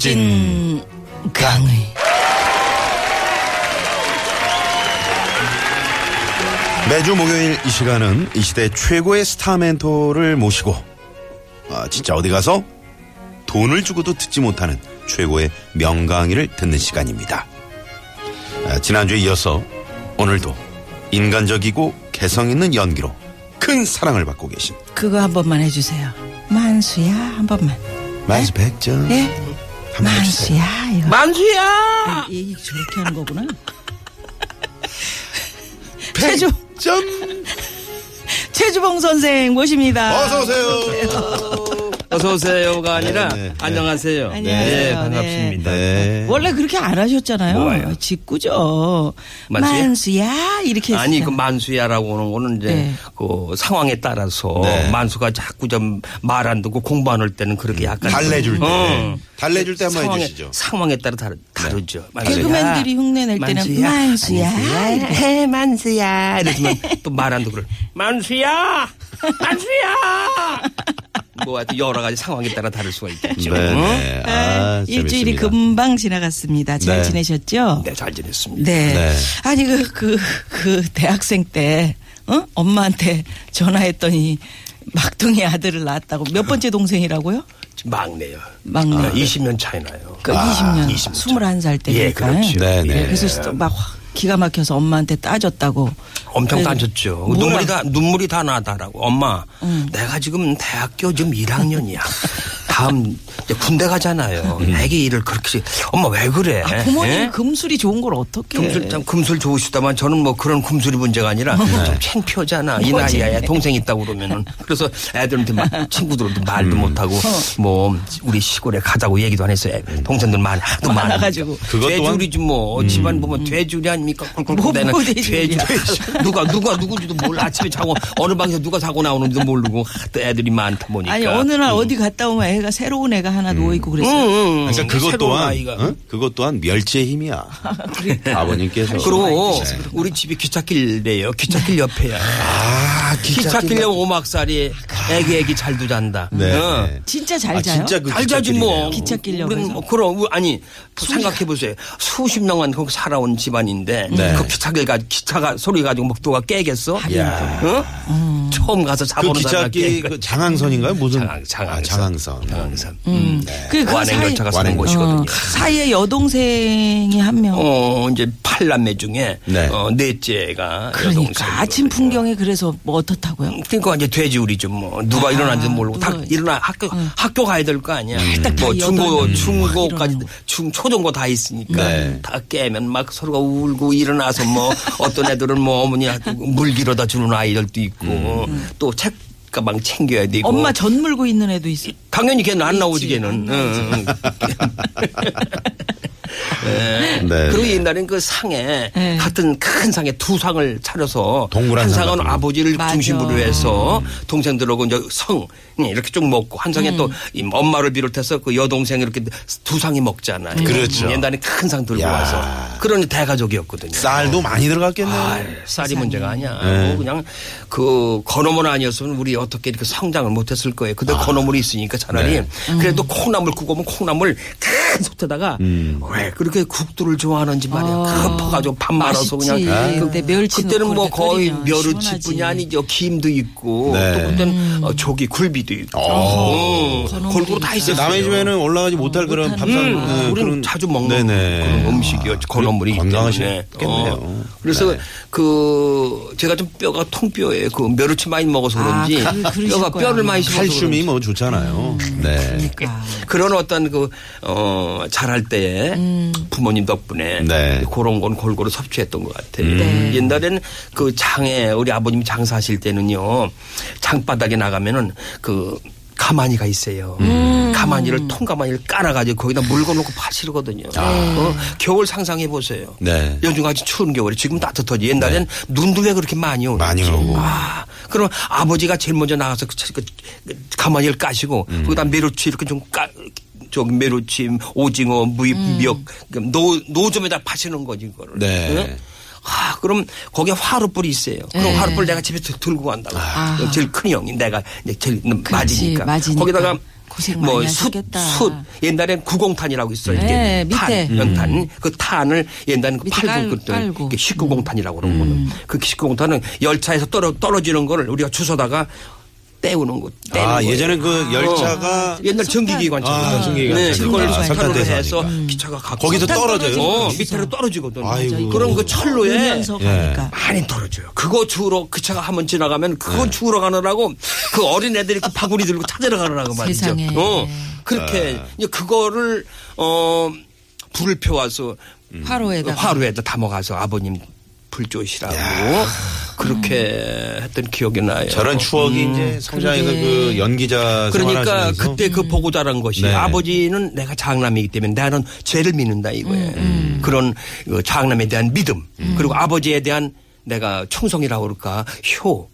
고급진 강의 매주 목요일 이 시간은 이 시대 최고의 스타 멘토를 모시고 아, 진짜 어디 가서 돈을 주고도 듣지 못하는 최고의 명강의를 듣는 시간입니다. 아, 지난주에 이어서 오늘도 인간적이고 개성 있는 연기로 큰 사랑을 받고 계신 그거 한 번만 해주세요. 만수야 한 번만. 만수 백전 예? 만수야 이거. 만수야! 이 저렇게 하는 거구나. 최주 전 최주봉 선생 모십니다. 어서 오세요. 어서 오세요가 아니라 네, 네. 안녕하세요. 안녕하세요. 네, 반갑습니다. 네. 원래 그렇게 안 하셨잖아요. 뭐예요? 직구죠. 만수야? 만수야 이렇게 아니 그 했어요. 만수야라고 하는 거는 이제 네. 그 상황에 따라서 네. 만수가 자꾸 좀 말 안 듣고 공부 안 할 때는 그렇게 약간 달래줄 때 어. 달래줄 때 한번 상황에, 해주시죠. 상황에 따라 다르, 다르죠. 만수야. 개그맨들이 흉내 낼 때는 만수야. 해 만수야 이러면 또말 안 듣고 그래. 만수야 만수야 뭐 하여튼 여러 가지 상황에 따라 다를 수가 있겠죠. 네, 응? 네. 아, 일주일이 재밌습니다. 금방 지나갔습니다. 잘 네. 지내셨죠? 네, 잘 지냈습니다. 네. 네. 아니 그 그 그 대학생 때 어? 엄마한테 전화했더니 막둥이 아들을 낳았다고 몇 번째 동생이라고요? 막내요. 막내. 아, 20년 차이 나요. 그 20년, 20년 21살 때니까. 예, 그렇죠. 네, 네. 그래서 또막 기가 막혀서 엄마한테 따졌다고. 엄청 그래서 따졌죠. 뭐라- 눈물이 다, 눈물이 다 나다라고. 엄마, 내가 지금 대학교 지금 1학년이야. 다음 이제 군대 가잖아요. 애기 일을 그렇게. 엄마 왜 그래? 아, 부모님 예? 금술이 좋은 걸 어떻게 금술 참 금술 좋으시다만 저는 뭐 그런 금술이 문제가 아니라 좀 창피하잖아 이? 나이에 동생 있다고 그러면은 그래서 애들한테 막 친구들한테 말도 못하고 뭐 우리 시골에 가자고 얘기도 안 했어요 애- 동생들 말 하도 많아가지고. 돼줄이지 뭐 집안 보면 돼줄이 아닙니까 뭐, 꿀꿀꿀 대는 뭐 돼줄이야. 누가 누가 누군지도 몰라 아침에 자고 어느 방에서 누가 자고 나오는지도 모르고 또 애들이 많다 보니까 아니 어느 날 어디 갔다 오면 애가 새로운 애가 하나 누워 있고 그랬어요. 응, 응. 그러니까 그것 또한 아이가. 어? 그것 또한 멸치의 힘이야. 아버님께서 그리고 네. 우리 집이 기찻길이에요. 기찻길 옆에야. 아 기찻길에 오막살이 애기 애기 잘도 잔다. 네. 어. 네. 진짜 잘 아, 자요? 진짜 그 잘 자지 뭐. 기찻길 옆에서? 뭐 그럼 우- 아니 생각해 보세요. 수십 년간 거기 살아온 집안인데 네. 그 기차길 가 기차가 소리 가지고 뭐 누가 깨겠어? 야. 어? 처음 가서 그 자보는 사람 기찻길 그 장항선인가요? 무슨 장항 장항선. 아, 장항선. 장항선. 음. 그, 그 사이, 완행 열차가 서는 완행- 곳이거든요. 어, 사이에 여동생이 한 명. 어 이제 팔남매 중에 네. 어, 넷째가 그러니까. 아침 풍경이 그래서 뭐 어떻다고요? 그러니까 이제 돼지 우리죠 뭐 누가 일어난지도 모르고 다 일어나 학교 학교 가야 될 거 아니야. 딱다뭐 중고 여덟 중고까지 막중 초중고 다 있으니까 네. 다 깨면 막 서로가 울고 일어나서 뭐 어떤 애들은 뭐 어머니한테 물 길어다 주는 아이들도 있고 또 책 가방 챙겨야 되고 엄마 전 물고 있는 애도 있어. 당연히 걔는 안 나오지. 걔는. 응. 네. 네. 그리고 옛날엔 그 상에 네. 같은 큰 상에 두 상을 차려서 동그란 한상 상은. 아버지를 맞아. 중심으로 해서 동생들하고 이제 성 예, 이렇게 쭉 먹고 한 상에 음. 또이 엄마를 비롯해서 그 여동생 이렇게 두 상이 먹잖아요. 그렇죠. 옛날에 큰 상 들고 야. 와서 그런 대가족이었거든요. 쌀도 많이 들어갔겠네요. 아, 쌀이 문제가 아니야. 네. 뭐 그냥 그 건어물 아니었으면 우리 어떻게 이렇게 성장을 못했을 거예요. 근데 건어물이 있으니까 차라리 네. 그래도 콩나물 국오면 콩나물 큰 솥에다가 음. 왜 그렇게 국도를 좋아하는지 말이야. 아, 덮어가지고 밥 말아서. 그냥. 근데 멸치 그때는 뭐 거의 멸치뿐이. 아니죠. 김도 있고 네. 또 그때는 어, 조기 굴비도 있고 어, 건어물이니까. 골고루 다 있었어요. 남의 집에는 올라가지 못할 그런 밥상 음, 네, 우리는 그런 자주 먹는 네네. 그런 음식이었죠. 건어물이 건강하시겠네요. 어. 그래서 네. 그 제가 좀 뼈가 통뼈예요. 그 멸치 많이 먹어서 그런지 아, 그- 뼈가. 뼈를 많이 씹어서 칼슘이 그런지. 뭐 좋잖아요. 네. 그러니까. 그런 어떤 그, 어, 어, 잘할 때 부모님 덕분에 네. 그런 건 골고루 섭취했던 것 같아요. 네. 옛날에는 그 장에 우리 아버님이 장사하실 때는요 장바닥에 나가면은 그 가마니가 있어요. 가마니를 통가마니를 깔아가지고 거기다 물 걸어놓고 파시거든요. 어, 겨울 상상해 보세요. 네. 요즘 같이 추운 겨울에 지금 따뜻하지. 옛날엔 눈도 왜 그렇게 많이 오는지. 많이 오고. 아, 그럼 아버지가 제일 먼저 나가서 그, 그, 그 가마니를 까시고 음. 거기다 메루치 이렇게 좀 까. 저기 메루치, 오징어, 무입, 미역, 그노 노점에다 파시는 거지 그거를. 네. 응? 아, 그럼 거기에 화로불이 있어요. 그럼 네. 화로불 내가 집에 서 들고 간다고. 아. 제일 큰 형이 내가 이제 제일 그렇지, 맞으니까. 맞으니까. 거기다가 고생 뭐 숯. 숯. 옛날엔 구공탄이라고 있어요. 이게 네, 밑에. 탄, 연탄. 그 탄을 옛날엔 그 밑에 깔- 팔고. 이게 식구공탄이라고 그런 거는. 그 식구공탄은 열차에서 떨어, 떨어지는 거를 우리가 주워다가 떼우는 거. 떼는 아, 거예요. 예전에 그 열차가 어, 옛날 전기기관차거든. 아, 전기기관차. 네, 그걸 아, 석탄으로 석탄 해서. 기차가 갖고 거기서 떨어져요? 어. 밑으로 떨어지거든. 아이고. 그럼 그 철로에 예. 많이 떨어져요. 그거 주우러 그 차가 한 번 지나가면 그거 네. 주우러 가느라고 그 어린 애들이 이렇게 바구니 들고 찾으러 가느라고 말이죠. 세상에. 어 그렇게 네. 이제 그거를 어 불을 펴와서 음. 화로에다가. 화로에다 담아가서 아버님 불 쬐시라고 그렇게 했던 기억이 나요. 저런 추억이 이제 성장해서 그 연기자 그러니까 그때 그 보고 자란 것이 네. 아버지는 내가 장남이기 때문에 나는 죄를 믿는다 이거예요. 그런 그 장남에 대한 믿음 그리고 아버지에 대한 내가 청성이라고 그럴까? 효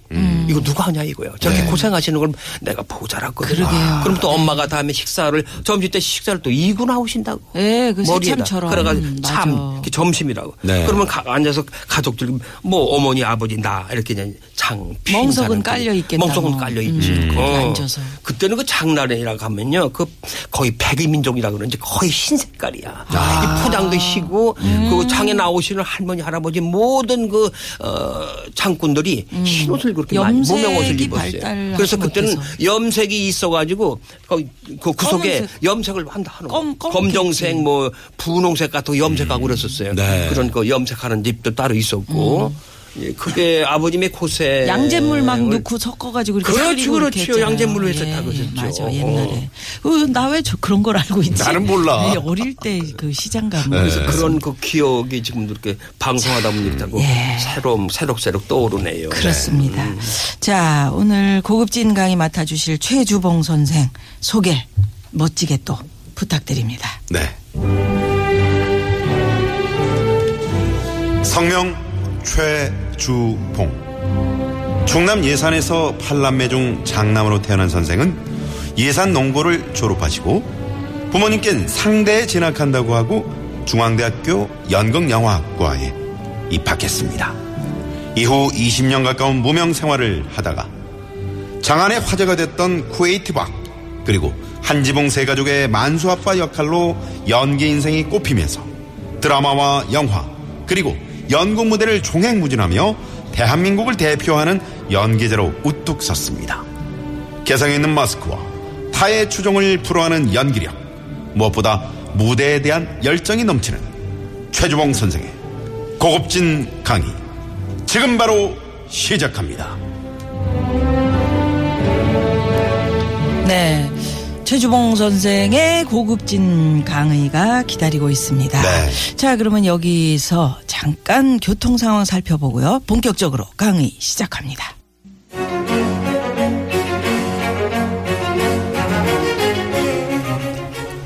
이거 누가 하냐 이거예요. 저렇게 네. 고생하시는 걸 내가 보고 자랐거든요. 그러게요. 그럼 또 엄마가 다음에 식사를 점심 때 식사를 또 이고 나오신다고. 예, 그 머리에다. 새참처럼. 그래가지고 음, 참 점심이라고. 네. 그러면 가- 앉아서 가족들 뭐 어머니 아버지 나 이렇게 그냥 장 멍석은. 깔려 있겠다, 멍석은 뭐. 깔려 있지. 음, 어. 앉아서. 그때는 그 장날이라고 하면요. 그 거의 백이민족이라 그런지 거의 흰 색깔이야. 이 포장도 시고 그 장에 나오시는 할머니 할아버지 모든 그 어, 장꾼들이 흰 옷을 그렇게 많이 염색이 모명옷을 입었어요. 그래서 그때는 못해서. 염색이 있어가지고 거기 그 구석에 검은색. 염색을 한다 하는 거. 검-. 검정색 뭐 분홍색 같은 거 염색하고 그랬었어요. 네. 그런 거 염색하는 집도 따로 있었고. 예, 그게 아버님의 고생. 양잿물 막 넣고 섞어가지고 이렇게 그렇죠, 그렇죠. 양잿물로 해서 예, 다 그랬죠. 맞아, 옛날에. 어, 나왜 그런 걸 알고 있지? 나는 몰라. 예, 어릴 때 그 시장감. 그래서 그런 그 기억이 지금 이렇게 방송하다 보니까 그 예. 새로 새록새록 떠오르네요. 그렇습니다. 음. 자, 오늘 고급진 강의 맡아주실 최주봉 선생 소개 멋지게 또 부탁드립니다. 네. 성명 최주봉. 충남 예산에서 팔남매 중 장남으로 태어난 선생은 예산 농고를 졸업하시고 부모님께는 상대에 진학한다고 하고 중앙대학교 연극영화학과에 입학했습니다. 이후 20년 가까운 무명 생활을 하다가 장안의 화제가 됐던 쿠웨이트 박 그리고 한지봉 세 가족의 만수 아빠 역할로 연기 인생이 꼽히면서 드라마와 영화 그리고 연극 무대를 종횡무진하며 대한민국을 대표하는 연기자로 우뚝 섰습니다. 개성 있는 마스크와 타의 추종을 불허하는 연기력 무엇보다 무대에 대한 열정이 넘치는 최주봉 선생의 고급진 강의 지금 바로 시작합니다. 네. 최주봉 선생의 고급진 강의가 기다리고 있습니다. 네. 자, 그러면 여기서 잠깐 교통 상황 살펴보고요. 본격적으로 강의 시작합니다.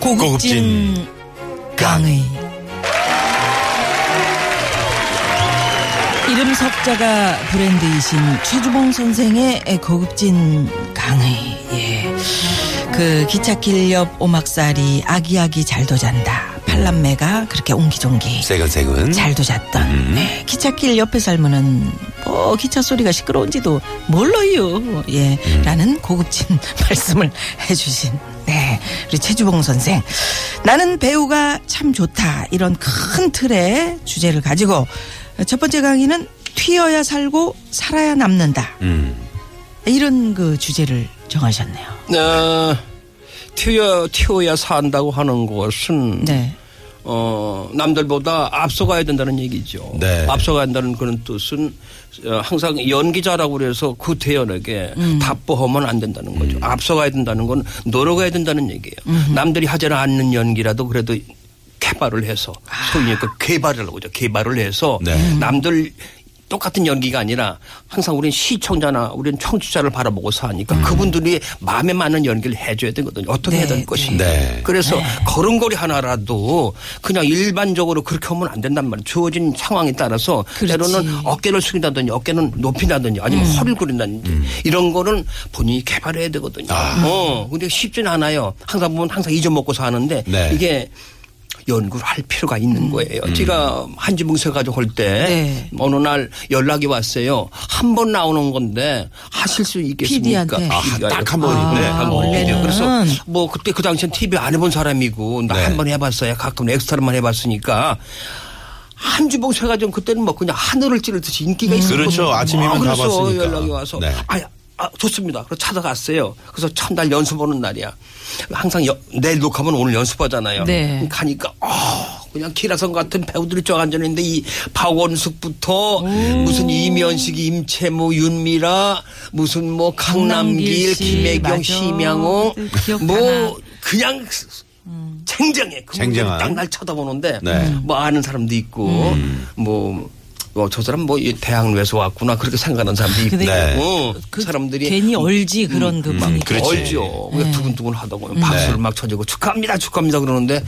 고급진, 고급진 강의. 이름 석자가 브랜드이신 최주봉 선생의 고급진 강의. 예. 그 기찻길 옆 오막살이 아기아기 잘도 잔다. 팔남매가 그렇게 옹기종기 세근세근 잘도 잤던 네, 기찻길 옆에 살면은 뭐 기차 소리가 시끄러운지도 몰라요. 예, 라는 고급진 말씀을 해주신 네 우리 최주봉 선생. 나는 배우가 참 좋다 이런 큰 틀의 주제를 가지고 첫 번째 강의는 튀어야 살고 살아야 남는다 음. 이런 그 주제를 정하셨네요. 어, 튀어 튀어야 산다고 하는 것은 네. 어, 남들보다 앞서가야 된다는 얘기죠. 네. 앞서가야 한다는 그런 뜻은 어, 항상 연기자라고 그래서 그 대연에게 답보하면 안 된다는 거죠. 음. 앞서가야 된다는 건 노력해야 된다는 얘기예요. 남들이 하지 않는 연기라도 그래도 개발을 해서 소위 그 개발이라고 그러죠. 개발을 해서 네. 남들 똑같은 연기가 아니라 항상 우리는 시청자나 우리는 청취자를 바라보고 사니까 그분들이 마음에 맞는 연기를 해줘야 되거든요. 어떻게 해야 될 네, 것인가. 네. 그래서 걸음걸이 하나라도 그냥 일반적으로 그렇게 하면 안 된단 말이에요. 주어진 상황에 따라서 그렇지. 때로는 어깨를 숙인다든지 어깨는 높인다든지 아니면 허리를 구린다든지 이런 거는 본인이 개발해야 되거든요. 어, 근데 쉽지는 않아요. 항상 보면 항상 잊어먹고 사는데 네. 이게 연구를 할 필요가 있는 거예요. 제가 한지붕세 가족 할때 네. 어느 날 연락이 왔어요. 한 번 나오는 건데 하실 수 있겠습니까? 아, 딱 한 번이군요. 네, 아, 한 번. 원래는. 그래서 뭐 그때 그 당시엔 TV 안 해본 사람이고 나 네. 한번 해봤어요. 가끔 엑스트라만 해봤으니까. 한주봉 세가정 그때는 뭐 그냥 하늘을 찌르듯이 인기가 있었거든요. 그렇죠. 아침이면 아, 다 그래서 봤으니까. 연락이 와서 네. 아, 아, 좋습니다. 그래서 찾아갔어요. 그래서 첫날 연습하는 날이야. 항상 여- 내일 녹화하면 오늘 연습하잖아요. 네. 가니까 어, 그냥 기라성 같은 배우들이 쫙 앉아있는데 이 박원숙부터 무슨 이면식, 임채무, 윤미라 무슨 뭐 강남길, 씨, 김혜경, 맞아. 심양호 네. 뭐 그냥 쟁쟁해. 쟁쟁한. 딱날 쳐다보는데 네. 음. 뭐 아는 사람도 있고 뭐. 어, 저 사람 뭐이 대학로에서 왔구나 그렇게 생각하는 사람도 있고 네. 어, 그 사람들이 괜히 얼지 그런 그 분위기. 그렇지. 얼죠. 그냥 두근두근 하다고 박수를 막 쳐주고 축하합니다, 축하합니다 그러는데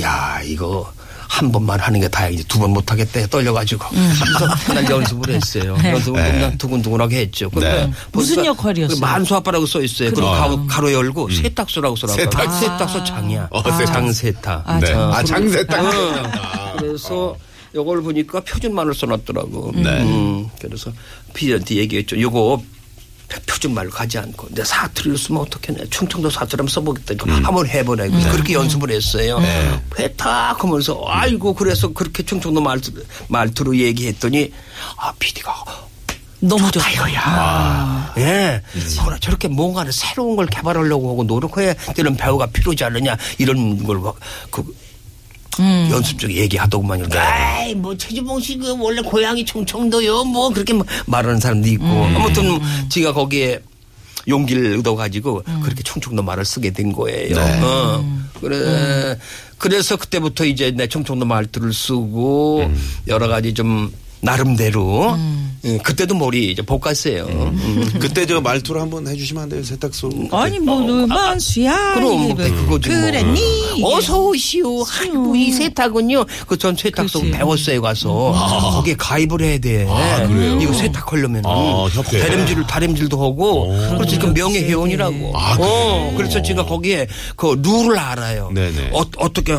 야 이거 한 번만 하는 게 다행이지 두 번 못하겠대 떨려가지고 그래서 그날 연습을 했어요. 연습을 네. 그냥 두근두근하게 했죠. 근데 네. 무슨 역할이었어요? 그 만수 아빠라고 써 있어요. 그리고 그래요. 가로, 가로 열고 세탁소라고 써라고. 세탁소. 세탁소 장이야. 어, 세탁소. 장세탁. 아, 네. 장- 아, 장세탁. 어, 그래서 요걸 보니까 표준말을 써놨더라고. 네. 음, 그래서 피디한테 얘기했죠. 요거 표준말로 가지 않고 내 사투리를 쓰면 어떻겠냐. 충청도 사투리 한번 써보겠다. 이거 음. 한번 해보라. 그래서 그렇게 연습을 했어요. 네. 회탁 하면서 아이고 그래서 그렇게 충청도 말투, 말투로 얘기했더니 아 피디가 너무 좋다. 이거야. 예. 그래, 저렇게 뭔가를 새로운 걸 개발하려고 하고 노력해야 되는 배우가 필요하지 않느냐 이런 걸 막, 그 연습 중에 얘기하더구만요. 아이, 뭐, 최주봉 씨, 그, 원래 고향이 충청도요. 뭐, 그렇게 뭐 말하는 사람도 있고. 아무튼, 제가 거기에 용기를 얻어가지고, 그렇게 충청도 말을 쓰게 된 거예요. 네. 어. 그래. 그래서 그때부터 이제 내 충청도 말투를 쓰고, 여러 가지 좀, 나름대로, 예, 그때도 머리 이제 볶았어요. 음. 그때 저 말투로 한번 해주시면 안 돼요? 세탁소. 아니 뭐 만수야. 그럼 이게 뭐 그거지 뭐. 그랬니? 어서 오시오. 아이고 이 세탁은요. 그 전 세탁소 그치. 배웠어요 가서 거기에 가입을 해야 돼. 아, 그래요? 이거 세탁하려면 아, 협회. 다림질 다림질도 하고 그래서 지금 명예 회원이라고. 아, 어, 그래서 제가 거기에 그 룰을 알아요. 네네. 어, 어떻게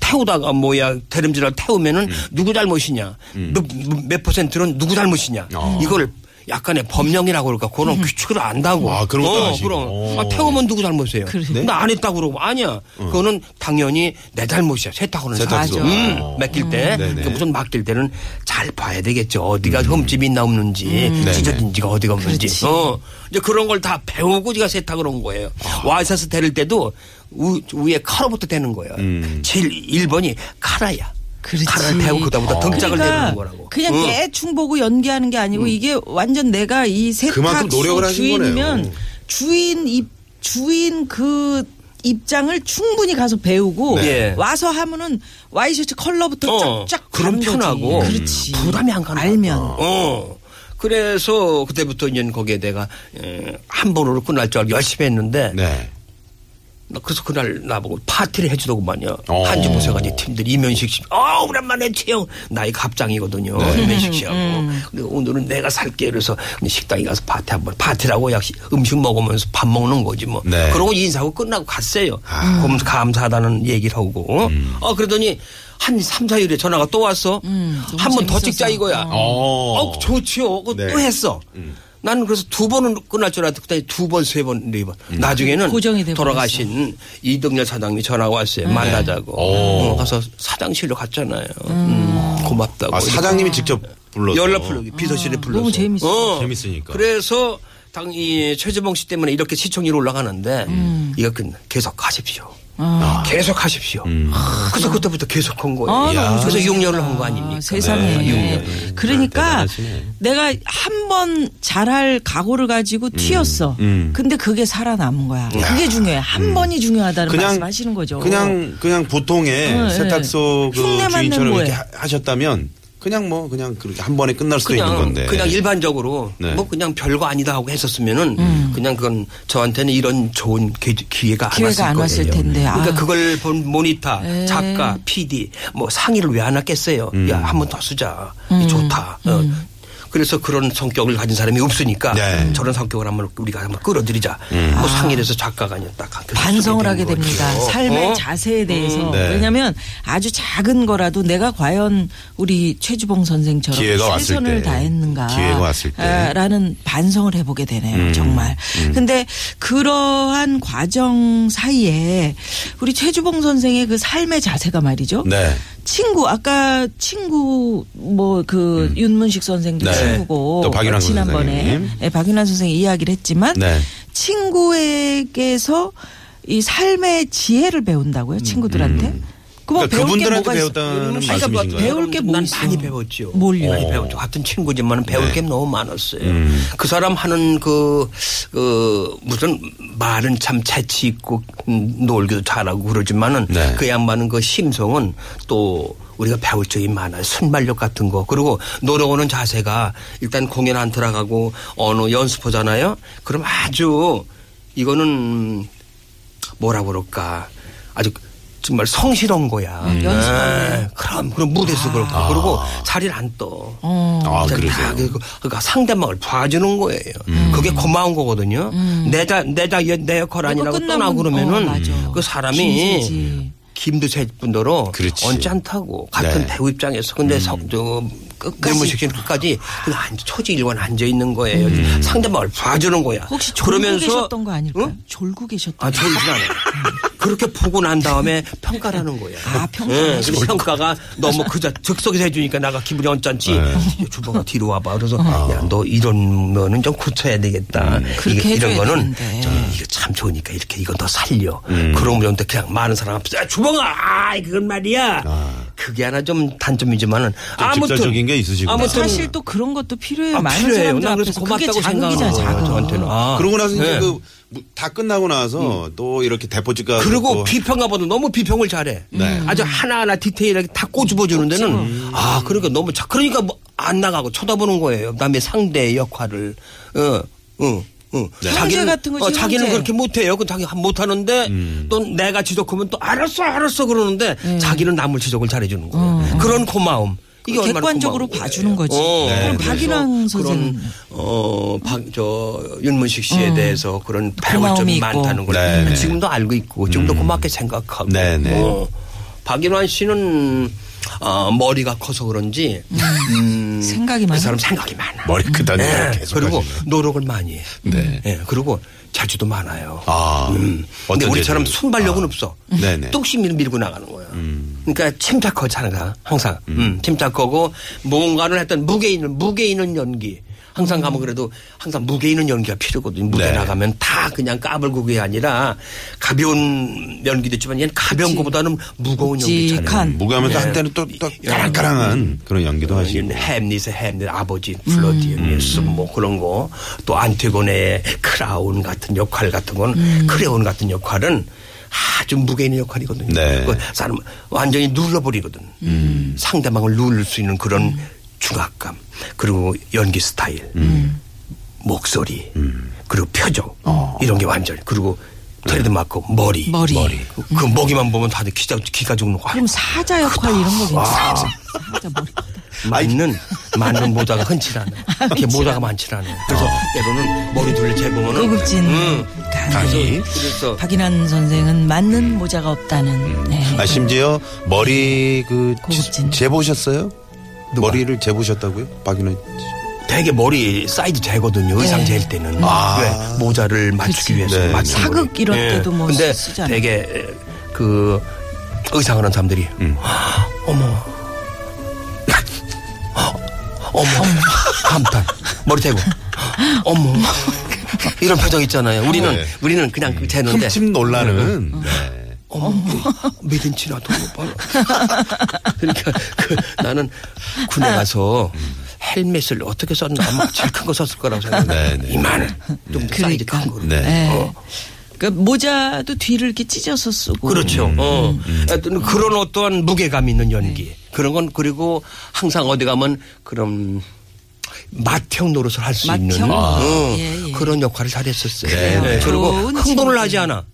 태우다가 뭐야 다림질을 태우면은 누구 잘못이냐. 몇, 몇 퍼센트는 누구 잘못이냐. 어. 이걸 약간의 법령이라고 그럴까 그런 규칙을 안다고. 아, 그런 것도 어. 그럼. 오. 아, 태우면 누구 잘못이에요? 그래. 나안 했다고 그러고 아니야. 그거는 당연히 내 잘못이야. 세탁하는. 세탁소. 음, 어. 맡길 때 네네. 그 무슨 맡길 때는 잘 봐야 되겠죠. 어디가 흠집이 있나 없는지 네네. 찢어진지가 어디가 없는지. 그렇지. 어. 이제 그런 걸 다 배우고 제가 세탁을 온 거예요. 와이셔츠 대를 때도 우, 위에 카로부터 대는 거예요. 음. 제일 1번이 카라야. 그렇지. 카라를 대고 그다음부터 등짝을 내리는 거라고. 그냥 응. 대충 보고 연기하는 게 아니고 이게 완전 내가 이 그만큼 세탁소 노력을 하신 주인이면 거네요. 주인 입 주인 그 입장을 충분히 가서 배우고 네. 와서 하면은 와이셔츠 컬러부터 어, 쫙쫙 그럼 가는 거지. 편하고 그렇지. 부담이 안 가는 알면 거야. 어. 그래서 그때부터 이제 거기에 내가 에, 한 번으로 끝날 줄 알고 열심히 했는데 네. 나 그래서 그날 나보고 파티를 해주더구만요. 어. 한지 보세가지 팀들 이면식 씨, 아 오랜만에 채영 나이 갑장이거든요. 네. 이면식 씨하고. 음. 근데 오늘은 내가 살게 그래서 식당에 가서 파티 한번 파티라고 역시 음식 먹으면서 밥 먹는 거지 뭐. 네. 그러고 인사하고 끝나고 갔어요. 아. 그럼 감사하다는 얘기를 하고. 음. 어 그러더니 한 3, 4일에 전화가 또 왔어. 음, 너무 한번 더. 찍자 이거야. 어. 어, 좋지요. 네. 또 했어. 나는 그래서 두 번은 끝날 줄 알았더니 두 번, 세 번, 네 번. 나중에는 고정이 돼 돌아가신 이덕렬 사장님이 전화가 왔어요. 만나자고. 네. 오. 어, 가서 사장실로 갔잖아요. 음, 고맙다고. 아, 사장님이 직접 불러서. 연락 불러 비서실에 불러서. 너무 재밌어. 재밌으니까. 그래서 당이 최재봉 씨 때문에 이렇게 시청률 올라가는데 음. 이거 그 계속 가십시오. 계속 하십시오. 음. 그래서 그때부터 계속 한 거예요. 아, 그래서 좋으시다. 6년을 한 거 아닙니까? 세상에. 네, 6년. 그러니까. 내가 한 번 잘할 각오를 가지고 튀었어. 음. 근데 그게 살아남은 거야. 그게 중요해. 한 번이 중요하다는 말씀하시는 거죠. 그냥 그냥 보통의 네, 세탁소 그 흉내 맞는 주인처럼. 이렇게 하- 하셨다면 그냥 뭐 그냥 그렇게 한 번에 끝날 수도 있는 그냥 건데. 그냥 일반적으로 네. 뭐 그냥 별거 아니다 하고 했었으면은 그냥 그건 저한테는 이런 좋은 기, 기회가 안 음. 기회가 왔을 안 왔을 거예요. 텐데. 그러니까 아. 그걸 본 모니터, 에. 작가, PD 뭐 상의를 왜 안 했겠어요? 음. 야한 번 더 쓰자. 음. 이 좋다. 어. 그래서 그런 성격을 가진 사람이 없으니까 네. 저런 성격을 한번 우리가 한번 끌어들이자. 음. 뭐 상의를 해서 작가가 아니라 딱 반성을 하게 된 됩니다. 거죠. 삶의 어? 자세에 대해서. 네. 왜냐하면 아주 작은 거라도 내가 과연 우리 최주봉 선생처럼 최선을 때. 다했는가. 기회가 왔을 때. 아, 라는 반성을 해보게 되네요. 음. 정말. 근데 그러한 과정 사이에 우리 최주봉 선생의 그 삶의 자세가 말이죠. 네. 친구 아까 친구 뭐그 윤문식 선생도 네. 친구고 또 박윤환 지난번에 선생님. 네, 박윤환 선생이 이야기를 했지만 네. 친구에게서 이 삶의 지혜를 배운다고요 친구들한테. 그뭐 그러니까 배울 게 그분들한테? 배웠다는 그러니까 말씀이신 뭐 거예요? 배울 게 뭐? 많이 배웠죠. 뭘요? 많이 배웠죠. 같은 친구지만 배울 네. 게 너무 많았어요. 음. 그 사람 하는 그, 그, 무슨 말은 참 재치 있고, 음, 놀기도 잘하고 그러지만은 네. 그 양반은 그 심성은 또 우리가 배울 점이 많아요. 순발력 같은 거. 그리고 노력하는 자세가 일단 공연 안 들어가고 어느 연습하잖아요. 그럼 아주 이거는 뭐라 그럴까. 아주 정말 성실한 거야. 음, 네. 그럼, 그럼 무대에서 그렇고. 그리고 자리를 안 떠. 어. 아, 그러세요. 다 그- 그러니까 상대방을 봐주는 거예요. 음. 그게 고마운 거거든요. 내, 자, 내, 자, 내 역할 아니라고 떠나 그러면은 어. 그 사람이 힘들지. 김도 셀 뿐더러 그렇지. 언짢다고 같은 네. 배우 입장에서 근데 서, 저 끝까지. 끝까지 안- 초지일관 앉아 있는 거예요. 상대방을 봐주는 거야. 음. 혹시 졸고 계셨던 거 아닐까요? 응? 졸고 계셨던 아, 거. 졸진 않아요. 그렇게 보고 난 다음에 평가라는 거야. 아, 평가. 예, 그래서 평가가 너무 그저 즉석에서 해주니까 나가 기분이 언짢지. 네. 야, 주보가 뒤로 와봐. 그래서 야, 너 이러면은 좀 고쳐야 되겠다. 음. 그렇게 이게 이런 거는. 좀 이거 참 좋으니까 이렇게 이거 더 살려. 음. 그러면 또 그냥 많은 사람 앞에서 야, 주봉아, 아, 그건 말이야. 그게 하나 좀 단점이지만은 아무튼 직설적인 게 있으시구나. 아무튼 사실 또 그런 것도 필요해요. 아, 많은 필요해요. 사람들 난 그래서 고맙다고 생각하는 거예요. 저한테는. 아. 그러고 나서 이제 네. 그다 끝나고 나서 또 이렇게 대포집 가서 그리고 또 비평가 봐도 너무 비평을 잘해. 네. 아주 하나하나 디테일하게 다 꼬집어 주는 데는 아 그러니까 너무 자 그러니까 뭐 안 나가고 쳐다보는 거예요. 남의 상대의 역할을 어 어. 어. 형제 같은 거지, 어, 자기는. 그렇게 못해요. 그 자기 못 하는데 음. 또 내가 지적하면 또 알았어 알았어 그러는데 자기는 남을 지적을 잘해주는 거예요. 그런 고마움. 이게 객관적으로 봐주는. 거지. 어, 네, 그럼 박인왕 선생은 그런 어박저 윤문식 씨에 대해서 그런 배울 고마움이 점이 있고. 많다는 걸 네, 네. 지금도 알고 있고 지금도 고맙게 생각하고. 네, 네. 어, 박인환 씨는 어, 머리가 커서 그런지 음, 생각이 그 많아? 사람 생각이 많아. 머리 크다는 네, 걸 계속 그리고 하시네. 노력을 많이 해. 네. 예, 그리고 자주도 많아요. 아. 음. 근데 우리처럼? 순발력은 아. 없어. 네네. 뚝심 밀- 밀고 나가는 거야. 음. 그러니까 침착하잖아, 항상. 음. 침착하고 뭔가를 했던 무게 있는 무게 있는 연기. 항상 가면 그래도 항상 무게 있는 연기가 필요거든. 무대 네. 나가면 다 그냥 까부는 게 아니라 가벼운 연기도 있지만 얘는 가벼운 것보다는 무거운 연기잖아요. 묵직한. 무게하면서 네. 한때는 또, 또 까랑까랑한 그런 연기도 하시고. 햄릿의 햄릿 아버지 클로디어스 뭐 그런 거 또 안티고네의 크레온 같은 역할 같은 건 크레온 같은 역할은 아주 무게 있는 역할이거든요. 네. 그 사람 완전히 눌러버리거든. 상대방을 누를 수 있는 그런 중압감 그리고 연기 스타일 목소리 그리고 표정 이런 게 완전히 그리고 트레이드마크 머리 머리. 그, 그 머리만 보면 다들 기가 기가 죽는 거 그럼 사자 역할 이런 거 괜찮아. 사자 머리. 맞는 맞는 모자가 흔치 않아. 이렇게 모자가 많지 않아. 그래서 때로는 머리 둘을 재보면은 고급진 음. 강의. 그래서 박인환 선생은 맞는 모자가 없다는. 네. 아, 심지어 머리 그 고급진. 재- 재보셨어요? 머리를 재보셨다고요? 박인환 씨. 되게 머리 사이즈 재거든요. 의상 네. 재 때는 아. 왜 모자를 맞추기 그치. 위해서 네. 맞추는 사극 거예요. 이럴 때도 뭐 근데 쓰잖아요. 되게 그 의상을 한 사람들이 음. 어머 어머 감탄 머리 대고 어머 이런 표정 있잖아요. 우리는 네. 우리는 그냥 그 재는데 흠집 놀라는. 네. 어머, 몇인 지나도 못 봐. 그러니까 그 나는 군에 가서 헬멧을 어떻게 썼나 아마 제일 큰 거 썼을 거라고 생각해. 네, 네. 이만해. 좀 사이즈 그러니까. 큰 거로. 네. 네. 어. 그 모자도 뒤를 이렇게 찢어서 쓰고. 그렇죠. 음. 어. 하여튼 그런 어떠한 무게감 있는 연기. 네. 그런 건 그리고 항상 어디 가면 그런 맏형 노릇을 할 수? 있는 아. 어, 예, 예. 그런 역할을 잘했었어요. 네, 네. 그리고 좋은 흥분을. 하지 않아.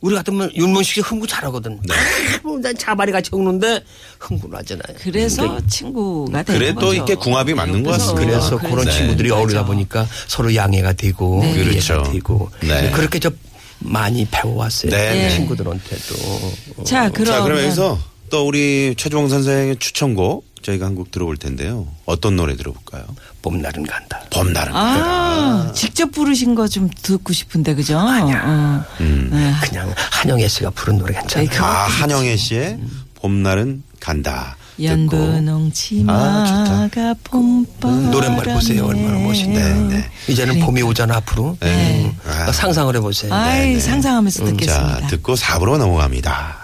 우리 같으면 윤문식 씨 흥분 잘하거든. 네. 막난 자발이 같이 먹는데 흥분을 하잖아요. 그래서 친구가 되는 그래 또 거죠. 이렇게 궁합이 맞는 것. 같습니다. 그래서 그래서. 그런 네. 친구들이 어울리다 맞아. 보니까 서로 양해가 되고 네. 이해가 그렇죠. 되고 네. 그렇게 저 많이 배워왔어요. 네. 친구들한테도. 자, 그러면 자, 그러면서 또 우리 최주봉 선생의 추천곡 저희가 한곡 들어볼 텐데요. 어떤 노래 들어볼까요? 봄날은 간다. 봄날은 아, 직접 부르신 거 좀 듣고 싶은데 그죠? 아니야. 음. 그냥 한영애 씨가 부른 노래 괜찮아요. 네, 아, 한영애 씨의 봄날은 간다. 듣고. 연분홍 아, 좋다. 치마가 봄바람에 노랫말 보세요. 얼마나 멋있네. 네, 네. 이제는 봄이 오잖아 앞으로. 네. 음. 아. 상상을 해보세요. 아이 네. 상상하면서 듣겠습니다. 자, 듣고 4부로 넘어갑니다.